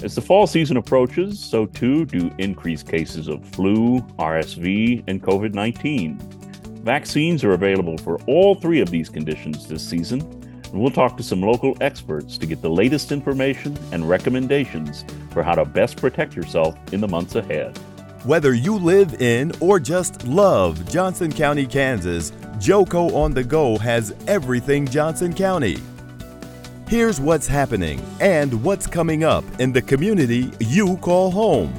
As the fall season approaches, so too do increased cases of flu, RSV, and COVID 19. Vaccines are available for all three of these conditions this season, and we'll talk to some local experts to get the latest information and recommendations for how to best protect yourself in the months ahead. Whether you live in or just love Johnson County, Kansas, Joco on the Go has everything Johnson County. Here's what's happening and what's coming up in the community you call home.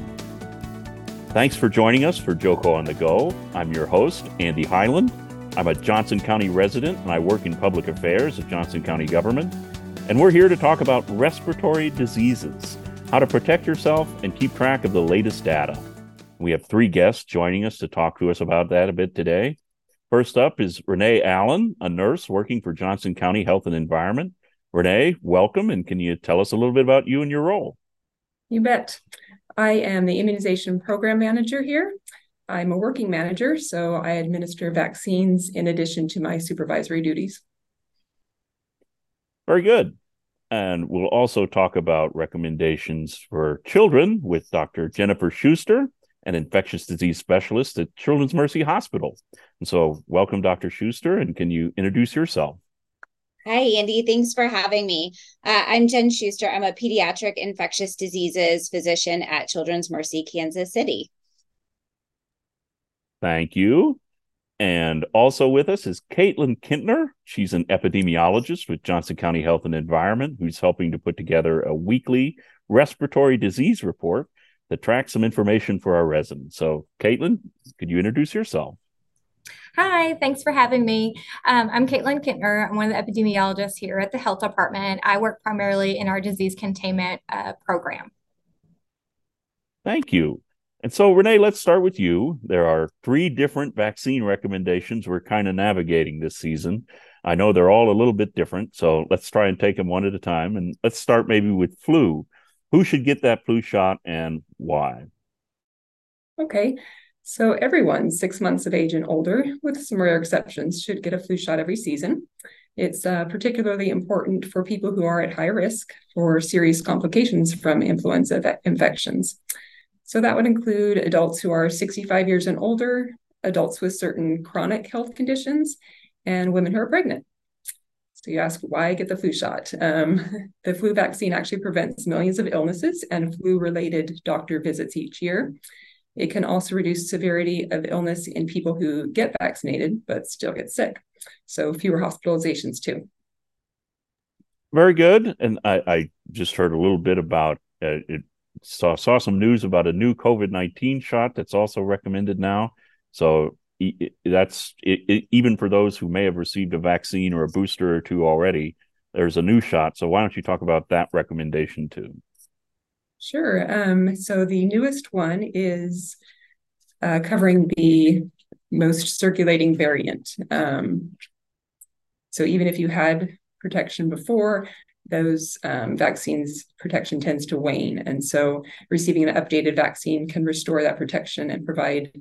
Thanks for joining us for Joco on the Go. I'm your host, Andy Hyland. I'm a Johnson County resident and I work in public affairs at Johnson County government. And we're here to talk about respiratory diseases, how to protect yourself and keep track of the latest data. We have three guests joining us to talk to us about that a bit today. First up is Renee Allen, a nurse working for Johnson County Health and Environment. Renee, welcome. And can you tell us a little bit about you and your role? You bet. I am the immunization program manager here. I'm a working manager, so I administer vaccines in addition to my supervisory duties. Very good. And we'll also talk about recommendations for children with Dr. Jennifer Schuster, an infectious disease specialist at Children's Mercy Hospital. And so, welcome, Dr. Schuster, and can you introduce yourself? Hi, Andy. Thanks for having me. Uh, I'm Jen Schuster. I'm a pediatric infectious diseases physician at Children's Mercy, Kansas City. Thank you. And also with us is Caitlin Kintner. She's an epidemiologist with Johnson County Health and Environment who's helping to put together a weekly respiratory disease report that tracks some information for our residents. So, Caitlin, could you introduce yourself? Hi, thanks for having me. Um, I'm Caitlin Kintner. I'm one of the epidemiologists here at the health department. I work primarily in our disease containment uh, program. Thank you. And so, Renee, let's start with you. There are three different vaccine recommendations we're kind of navigating this season. I know they're all a little bit different, so let's try and take them one at a time. And let's start maybe with flu. Who should get that flu shot and why? Okay. So everyone six months of age and older, with some rare exceptions, should get a flu shot every season. It's uh, particularly important for people who are at high risk for serious complications from influenza infections. So that would include adults who are 65 years and older, adults with certain chronic health conditions, and women who are pregnant. So you ask, why get the flu shot? Um, the flu vaccine actually prevents millions of illnesses and flu related doctor visits each year. It can also reduce severity of illness in people who get vaccinated but still get sick. So fewer hospitalizations too. Very good. And I, I just heard a little bit about uh, it. Saw saw some news about a new COVID nineteen shot that's also recommended now. So that's it, it, even for those who may have received a vaccine or a booster or two already. There's a new shot. So why don't you talk about that recommendation too? Sure. Um, so the newest one is uh, covering the most circulating variant. Um, so even if you had protection before, those um, vaccines protection tends to wane. And so receiving an updated vaccine can restore that protection and provide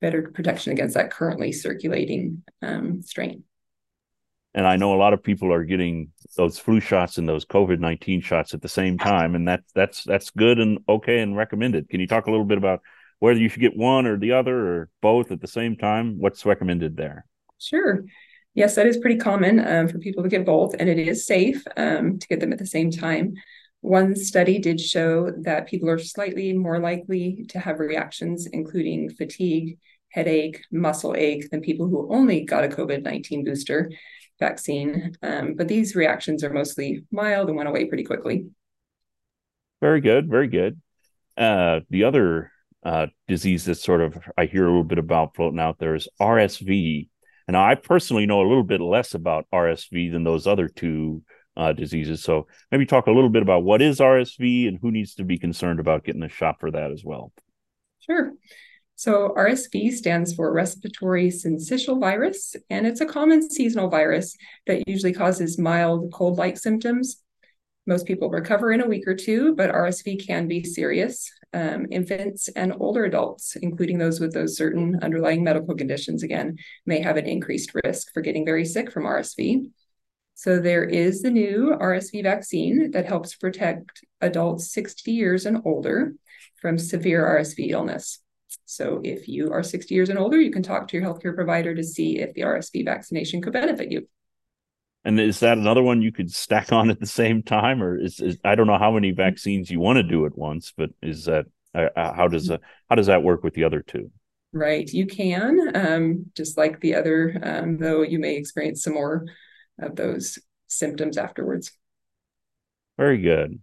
better protection against that currently circulating um, strain. And I know a lot of people are getting those flu shots and those COVID nineteen shots at the same time, and that's that's that's good and okay and recommended. Can you talk a little bit about whether you should get one or the other or both at the same time? What's recommended there? Sure. Yes, that is pretty common um, for people to get both, and it is safe um, to get them at the same time. One study did show that people are slightly more likely to have reactions, including fatigue, headache, muscle ache, than people who only got a COVID 19 booster vaccine. Um, but these reactions are mostly mild and went away pretty quickly. Very good. Very good. Uh, the other uh, disease that sort of I hear a little bit about floating out there is RSV. And I personally know a little bit less about RSV than those other two uh, diseases. So maybe talk a little bit about what is RSV and who needs to be concerned about getting a shot for that as well. Sure. So, RSV stands for respiratory syncytial virus, and it's a common seasonal virus that usually causes mild cold like symptoms. Most people recover in a week or two, but RSV can be serious. Um, infants and older adults, including those with those certain underlying medical conditions, again, may have an increased risk for getting very sick from RSV. So there is the new RSV vaccine that helps protect adults 60 years and older from severe RSV illness. So if you are 60 years and older, you can talk to your healthcare provider to see if the RSV vaccination could benefit you. And is that another one you could stack on at the same time, or is, is I don't know how many vaccines you want to do at once, but is that uh, uh how does that how does that work with the other two? Right, you can um, just like the other, um, though you may experience some more of those symptoms afterwards. Very good.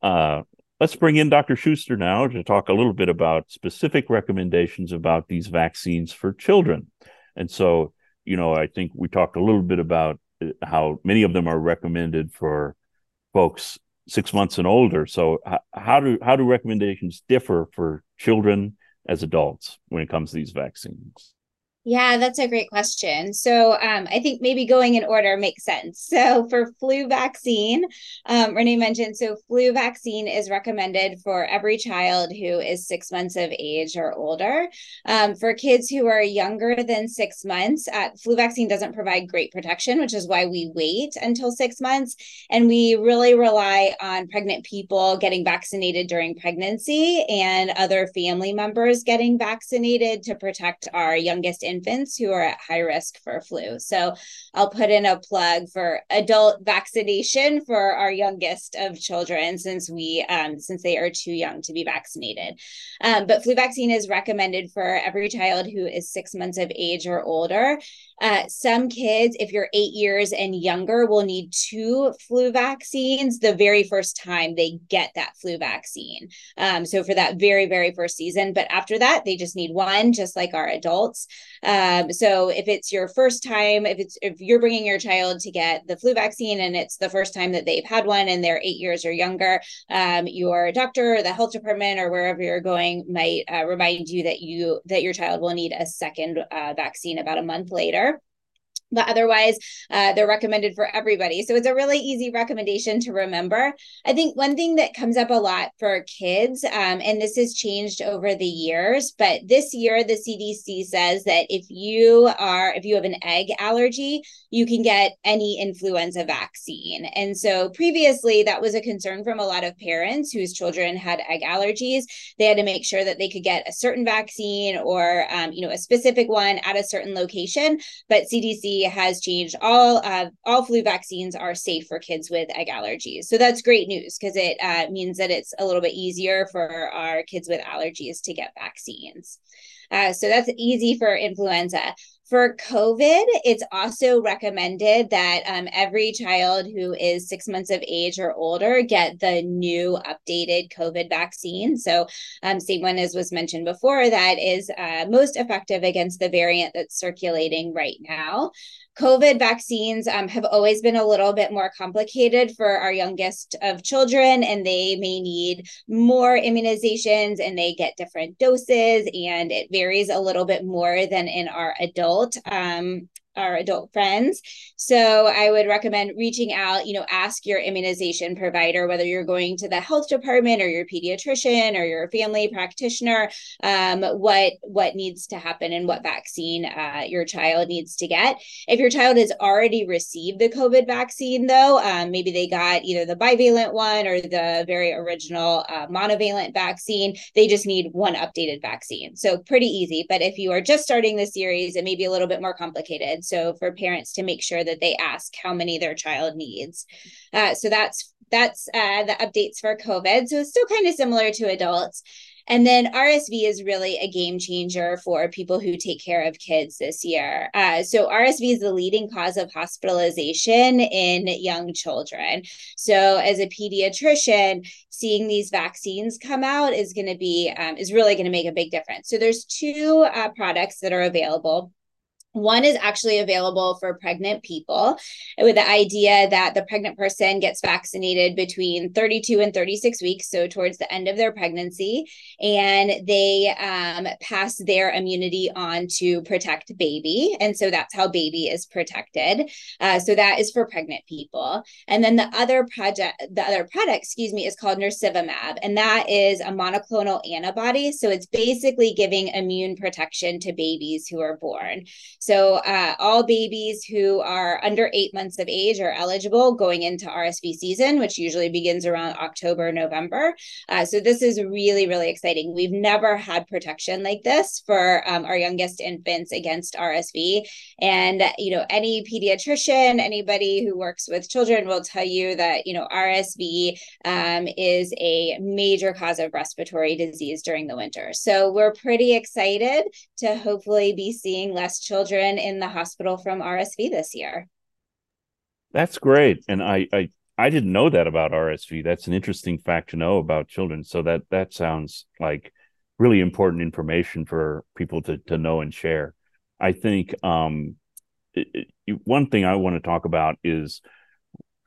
Uh, let's bring in Dr. Schuster now to talk a little bit about specific recommendations about these vaccines for children. And so, you know, I think we talked a little bit about uh, how many of them are recommended for folks six months and older. So, how do how do recommendations differ for children as adults when it comes to these vaccines? Yeah, that's a great question. So um, I think maybe going in order makes sense. So for flu vaccine, um, Renee mentioned, so flu vaccine is recommended for every child who is six months of age or older. Um, for kids who are younger than six months, uh, flu vaccine doesn't provide great protection, which is why we wait until six months. And we really rely on pregnant people getting vaccinated during pregnancy and other family members getting vaccinated to protect our youngest infants infants who are at high risk for flu. So I'll put in a plug for adult vaccination for our youngest of children since we um, since they are too young to be vaccinated. Um, but flu vaccine is recommended for every child who is six months of age or older. Uh, some kids, if you're eight years and younger, will need two flu vaccines the very first time they get that flu vaccine. Um, so for that very, very first season. But after that, they just need one, just like our adults. Um, so if it's your first time, if it's if you're bringing your child to get the flu vaccine and it's the first time that they've had one and they're eight years or younger, um, your doctor, or the health department, or wherever you're going might uh, remind you that you that your child will need a second uh, vaccine about a month later but otherwise uh, they're recommended for everybody. So it's a really easy recommendation to remember. I think one thing that comes up a lot for kids um, and this has changed over the years but this year the cdc says that if you are if you have an egg allergy you can get any influenza vaccine. And so previously that was a concern from a lot of parents whose children had egg allergies. They had to make sure that they could get a certain vaccine or um, you know a specific one at a certain location but has changed. All uh, all flu vaccines are safe for kids with egg allergies. So that's great news because it uh, means that it's a little bit easier for our kids with allergies to get vaccines. Uh, so that's easy for influenza. For COVID, it's also recommended that um, every child who is six months of age or older get the new updated COVID vaccine. So, um, same one as was mentioned before, that is uh, most effective against the variant that's circulating right now. COVID vaccines um, have always been a little bit more complicated for our youngest of children, and they may need more immunizations and they get different doses, and it varies a little bit more than in our adult. Um, our adult friends. So I would recommend reaching out, you know, ask your immunization provider, whether you're going to the health department or your pediatrician or your family practitioner, um, what, what needs to happen and what vaccine uh, your child needs to get. If your child has already received the COVID vaccine, though, um, maybe they got either the bivalent one or the very original uh, monovalent vaccine, they just need one updated vaccine. So pretty easy. But if you are just starting the series, it may be a little bit more complicated. So for parents to make sure that they ask how many their child needs. Uh, so that's that's uh, the updates for COVID. So it's still kind of similar to adults. And then RSV is really a game changer for people who take care of kids this year. Uh, so, RSV is the leading cause of hospitalization in young children. So, as a pediatrician, seeing these vaccines come out is going to be um, is really going to make a big difference. So, there's two uh, products that are available. One is actually available for pregnant people with the idea that the pregnant person gets vaccinated between 32 and 36 weeks, so towards the end of their pregnancy, and they um, pass their immunity on to protect baby. And so that's how baby is protected. Uh, so that is for pregnant people. And then the other project, the other product, excuse me, is called Nirsevimab, and that is a monoclonal antibody. So it's basically giving immune protection to babies who are born. So, uh, all babies who are under eight months of age are eligible going into RSV season, which usually begins around October, November. Uh, so, this is really, really exciting. We've never had protection like this for um, our youngest infants against RSV. And, you know, any pediatrician, anybody who works with children will tell you that, you know, RSV um, is a major cause of respiratory disease during the winter. So, we're pretty excited to hopefully be seeing less children in the hospital from RSV this year. That's great. And I, I, I didn't know that about RSV. That's an interesting fact to know about children. So that that sounds like really important information for people to to know and share. I think um, one thing I want to talk about is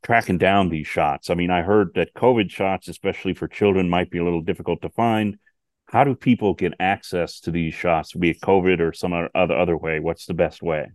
tracking down these shots. I mean, I heard that COVID shots, especially for children, might be a little difficult to find. How do people get access to these shots, be it COVID or some other other way? What's the best way?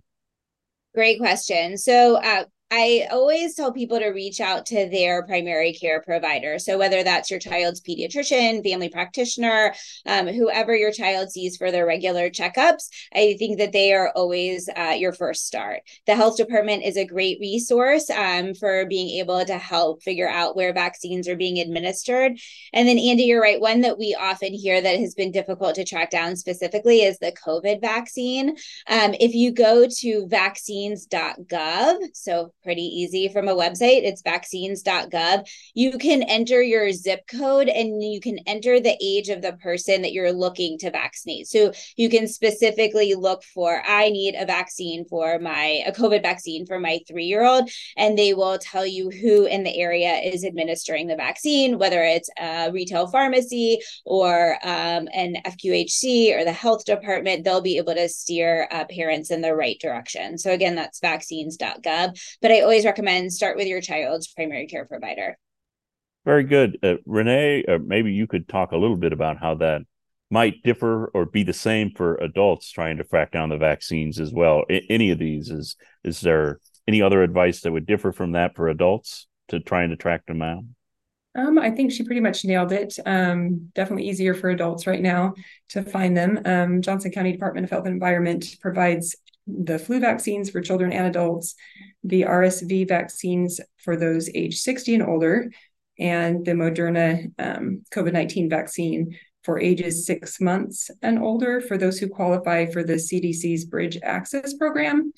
Great question. So, uh, I always tell people to reach out to their primary care provider. So, whether that's your child's pediatrician, family practitioner, um, whoever your child sees for their regular checkups, I think that they are always uh, your first start. The health department is a great resource um, for being able to help figure out where vaccines are being administered. And then, Andy, you're right. One that we often hear that has been difficult to track down specifically is the COVID vaccine. Um, if you go to vaccines.gov, so pretty easy from a website. It's vaccines.gov. You can enter your zip code and you can enter the age of the person that you're looking to vaccinate. So you can specifically look for, I need a vaccine for my, a COVID vaccine for my three year old, and they will tell you who in the area is administering the vaccine, whether it's a retail pharmacy or um, an FQHC or the health department. They'll be able to steer uh, parents in the right direction. So again, that's vaccines.gov. But I always recommend start with your child's primary care provider. Very good. Uh, Renee, uh, maybe you could talk a little bit about how that might differ or be the same for adults trying to track down the vaccines as well. I- any of these is is there any other advice that would differ from that for adults to trying to track them out? Um, I think she pretty much nailed it. Um, definitely easier for adults right now to find them. Um, Johnson County Department of Health and Environment provides the flu vaccines for children and adults, the RSV vaccines for those age 60 and older, and the Moderna um, COVID 19 vaccine for ages six months and older for those who qualify for the CDC's Bridge Access Program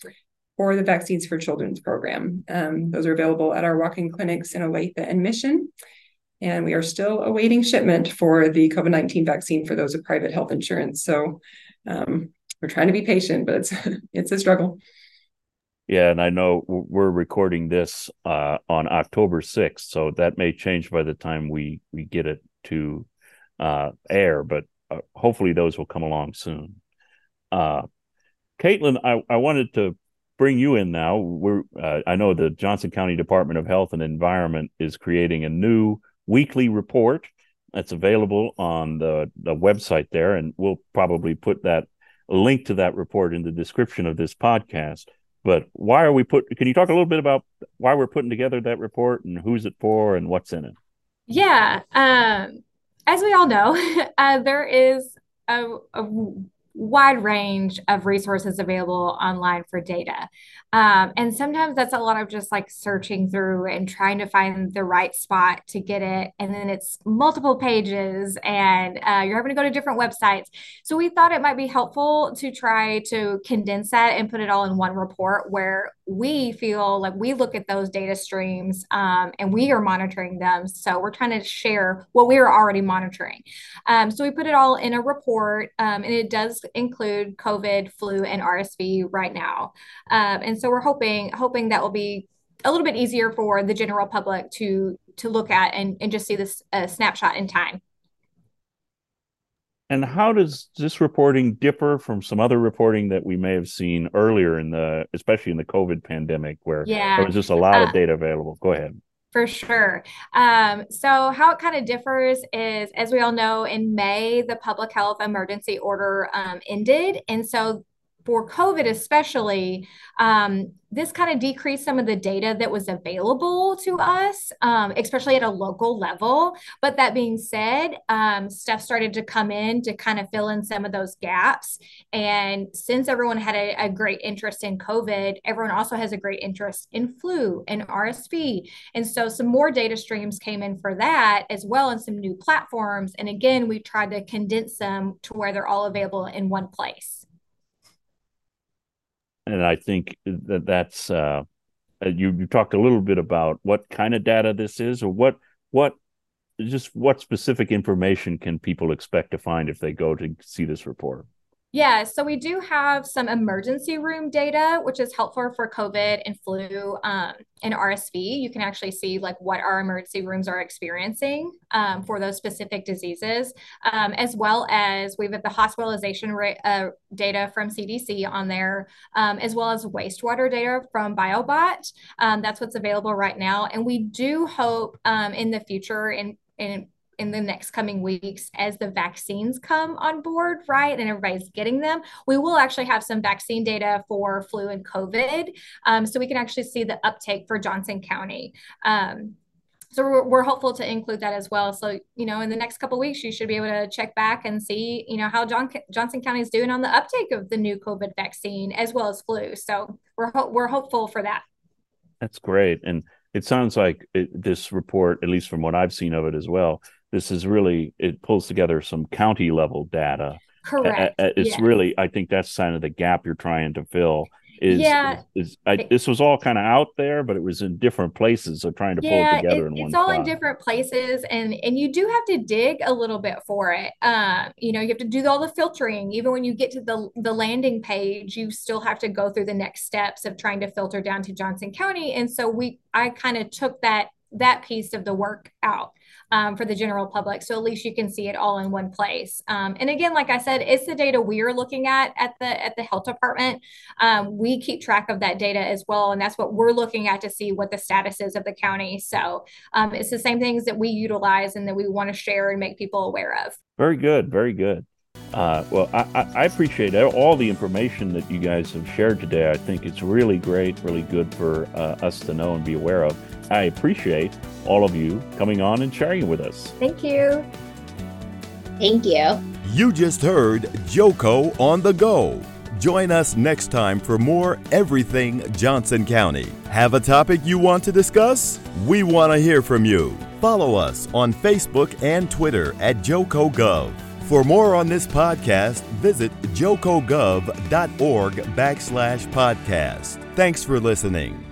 or the Vaccines for Children's program. Um, those are available at our walk in clinics in Olathe and Mission. And we are still awaiting shipment for the COVID 19 vaccine for those with private health insurance. So um, we're trying to be patient, but it's it's a struggle. Yeah, and I know we're recording this uh, on October sixth, so that may change by the time we we get it to uh, air. But uh, hopefully, those will come along soon. Uh, Caitlin, I, I wanted to bring you in now. We're uh, I know the Johnson County Department of Health and Environment is creating a new weekly report that's available on the the website there, and we'll probably put that link to that report in the description of this podcast. But why are we put? Can you talk a little bit about why we're putting together that report and who's it for and what's in it? Yeah, um, as we all know, uh, there is a, a wide range of resources available online for data. Um, and sometimes that's a lot of just like searching through and trying to find the right spot to get it. And then it's multiple pages and uh, you're having to go to different websites. So we thought it might be helpful to try to condense that and put it all in one report where we feel like we look at those data streams um, and we are monitoring them. So we're trying to share what we are already monitoring. Um, so we put it all in a report um, and it does include COVID, flu, and RSV right now. Um, and so we're hoping hoping that will be a little bit easier for the general public to to look at and, and just see this uh, snapshot in time. And how does this reporting differ from some other reporting that we may have seen earlier in the, especially in the COVID pandemic, where yeah. there was just a lot uh, of data available? Go ahead. For sure. Um, so, how it kind of differs is, as we all know, in May, the public health emergency order um, ended. And so, for COVID, especially, um, this kind of decreased some of the data that was available to us, um, especially at a local level. But that being said, um, stuff started to come in to kind of fill in some of those gaps. And since everyone had a, a great interest in COVID, everyone also has a great interest in flu and RSV. And so some more data streams came in for that as well, and some new platforms. And again, we tried to condense them to where they're all available in one place and I think that that's uh, uh, you. You talked a little bit about what kind of data this is, or what what just what specific information can people expect to find if they go to see this report? Yeah, so we do have some emergency room data, which is helpful for COVID and flu um, and RSV. You can actually see like what our emergency rooms are experiencing um, for those specific diseases, um, as well as we have the hospitalization rate uh, data from CDC on there, um, as well as wastewater data from BioBot. Um, that's what's available right now, and we do hope um, in the future in in in the next coming weeks as the vaccines come on board, right? And everybody's getting them. We will actually have some vaccine data for flu and COVID. Um, so we can actually see the uptake for Johnson County. Um, so we're, we're, hopeful to include that as well. So, you know, in the next couple weeks, you should be able to check back and see, you know, how John, Johnson County is doing on the uptake of the new COVID vaccine as well as flu. So we're, ho- we're hopeful for that. That's great. And it sounds like it, this report, at least from what I've seen of it as well, this is really it pulls together some county level data. Correct. It's yeah. really I think that's kind of the gap you're trying to fill. Is, yeah. is, is I, this was all kind of out there, but it was in different places. So trying to yeah, pull it together it, in one. It's all spot. in different places, and and you do have to dig a little bit for it. Um, you know, you have to do all the filtering. Even when you get to the the landing page, you still have to go through the next steps of trying to filter down to Johnson County. And so we, I kind of took that that piece of the work out um, for the general public. So at least you can see it all in one place. Um, and again, like I said, it's the data we're looking at at the at the health department. Um, we keep track of that data as well, and that's what we're looking at to see what the status is of the county. So um, it's the same things that we utilize and that we want to share and make people aware of. Very good, very good. Uh, well, I, I, appreciate all the information that you guys have shared today. I think it's really great, really good for uh, us to know and be aware of. I appreciate all of you coming on and sharing with us. Thank you. Thank you. You just heard Joco on the Go. Join us next time for more Everything Johnson County. Have a topic you want to discuss? We want to hear from you. Follow us on Facebook and Twitter at JocoGov. For more on this podcast, visit jocogov.org backslash podcast. Thanks for listening.